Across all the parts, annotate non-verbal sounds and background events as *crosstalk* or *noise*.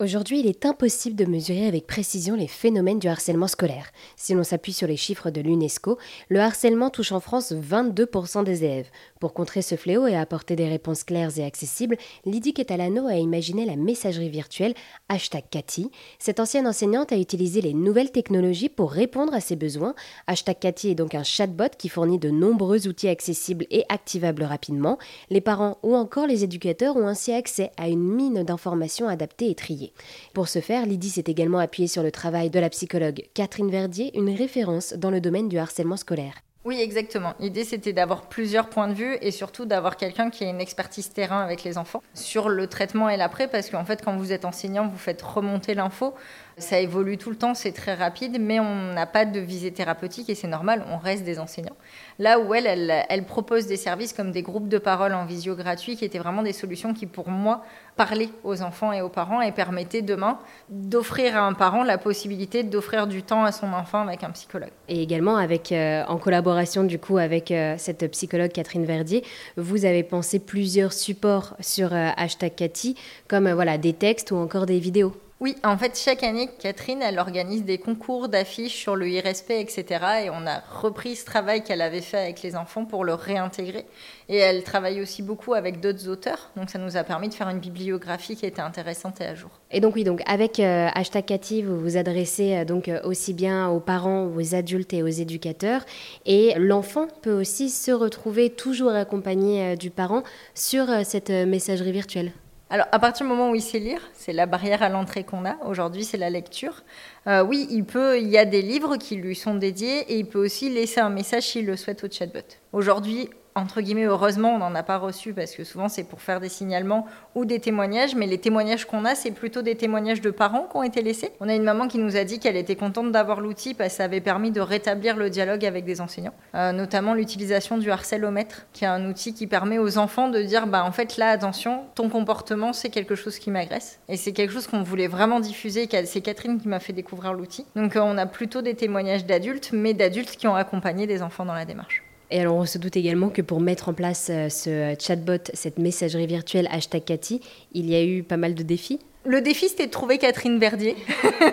Aujourd'hui, il est impossible de mesurer avec précision les phénomènes du harcèlement scolaire. Si l'on s'appuie sur les chiffres de l'UNESCO, le harcèlement touche en France 22% des élèves. Pour contrer ce fléau et apporter des réponses claires et accessibles, Lydie Catalano a imaginé la messagerie virtuelle hashtag Cathy. Cette ancienne enseignante a utilisé les nouvelles technologies pour répondre à ses besoins. Hashtag Cathy est donc un chatbot qui fournit de nombreux outils accessibles et activables rapidement. Les parents ou encore les éducateurs ont ainsi accès à une mine d'informations adaptées et triées. Pour ce faire, Lydie s'est également appuyée sur le travail de la psychologue Catherine Verdier, une référence dans le domaine du harcèlement scolaire. Oui, exactement. L'idée, c'était d'avoir plusieurs points de vue et surtout d'avoir quelqu'un qui a une expertise terrain avec les enfants sur le traitement et l'après, parce qu'en fait, quand vous êtes enseignant, vous faites remonter l'info. Ça évolue tout le temps, c'est très rapide, mais on n'a pas de visée thérapeutique et c'est normal, on reste des enseignants. Là où elle, elle, propose des services comme des groupes de parole en visio gratuits qui étaient vraiment des solutions qui, pour moi, parlaient aux enfants et aux parents et permettaient demain d'offrir à un parent la possibilité d'offrir du temps à son enfant avec un psychologue. Et également avec, euh, en collaboration du coup avec euh, cette psychologue Catherine Verdier, vous avez pensé plusieurs supports sur euh, hashtag Cathy, comme voilà des textes ou encore des vidéos. Oui, en fait, chaque année, Catherine, elle organise des concours d'affiches sur le e-respect, etc. Et on a repris ce travail qu'elle avait fait avec les enfants pour le réintégrer. Et elle travaille aussi beaucoup avec d'autres auteurs. Donc, ça nous a permis de faire une bibliographie qui était intéressante et à jour. Et donc, oui, donc avec euh, hashtag Cathy, vous vous adressez euh, donc euh, aussi bien aux parents, aux adultes et aux éducateurs. Et l'enfant peut aussi se retrouver toujours accompagné du parent sur cette messagerie virtuelle. Alors, à partir du moment où il sait lire, c'est la barrière à l'entrée qu'on a. Aujourd'hui, c'est la lecture. Euh, oui, il peut. Il y a des livres qui lui sont dédiés et il peut aussi laisser un message s'il le souhaite au chatbot. Aujourd'hui, entre guillemets, heureusement, on n'en a pas reçu parce que souvent c'est pour faire des signalements ou des témoignages, mais les témoignages qu'on a, c'est plutôt des témoignages de parents qui ont été laissés. On a une maman qui nous a dit qu'elle était contente d'avoir l'outil parce que ça avait permis de rétablir le dialogue avec des enseignants, euh, notamment l'utilisation du harcèlomètre, qui est un outil qui permet aux enfants de dire, bah en fait là, attention, ton comportement, c'est quelque chose qui m'agresse. Et c'est quelque chose qu'on voulait vraiment diffuser, c'est Catherine qui m'a fait découvrir l'outil. Donc euh, on a plutôt des témoignages d'adultes, mais d'adultes qui ont accompagné des enfants dans la démarche. Et alors, on se doute également que pour mettre en place euh, ce chatbot, cette messagerie virtuelle hashtag Cathy, il y a eu pas mal de défis. Le défi, c'était de trouver Catherine Verdier.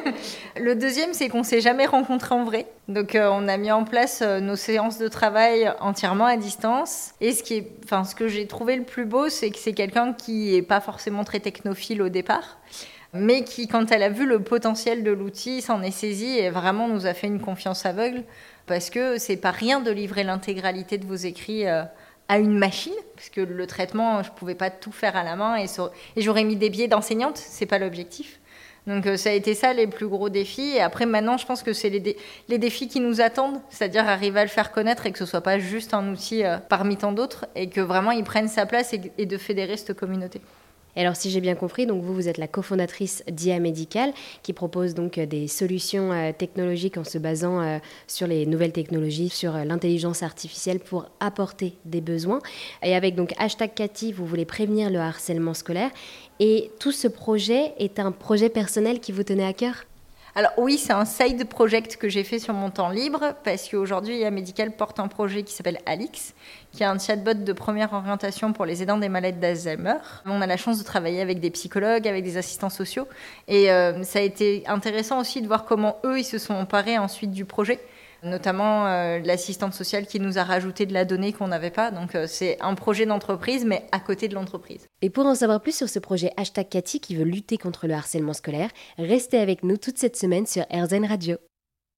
*laughs* le deuxième, c'est qu'on s'est jamais rencontrés en vrai. Donc, euh, on a mis en place euh, nos séances de travail entièrement à distance. Et ce, qui est, ce que j'ai trouvé le plus beau, c'est que c'est quelqu'un qui n'est pas forcément très technophile au départ, mais qui, quand elle a vu le potentiel de l'outil, s'en est saisie et vraiment nous a fait une confiance aveugle parce que c'est pas rien de livrer l'intégralité de vos écrits euh, à une machine, parce que le traitement, je pouvais pas tout faire à la main et, j'aurais mis des biais d'enseignante, c'est pas l'objectif. Donc euh, ça a été ça les plus gros défis. Et après maintenant, je pense que c'est les, défis qui nous attendent, c'est-à-dire arriver à le faire connaître et que ce soit pas juste un outil euh, parmi tant d'autres, et que vraiment il prenne sa place et, et de fédérer cette communauté. Et alors, si j'ai bien compris, donc vous, vous êtes la cofondatrice d'IA Médical, qui propose donc euh, des solutions euh, technologiques en se basant euh, sur les nouvelles technologies, sur l'intelligence artificielle pour apporter des besoins. Et avec donc hashtag Cathy, vous voulez prévenir le harcèlement scolaire. Et tout ce projet est un projet personnel qui vous tenait à cœur? Alors oui, c'est un side project que j'ai fait sur mon temps libre parce qu'aujourd'hui, IA Médical porte un projet qui s'appelle Alix, qui est un chatbot de première orientation pour les aidants des malades d'Alzheimer. On a la chance de travailler avec des psychologues, avec des assistants sociaux et euh, ça a été intéressant aussi de voir comment eux, ils se sont emparés ensuite du projet notamment euh, l'assistante sociale qui nous a rajouté de la donnée qu'on n'avait pas. Donc euh, c'est un projet d'entreprise, mais à côté de l'entreprise. Et pour en savoir plus sur ce projet Hashtag Cathy qui veut lutter contre le harcèlement scolaire, restez avec nous toute cette semaine sur RZN Radio.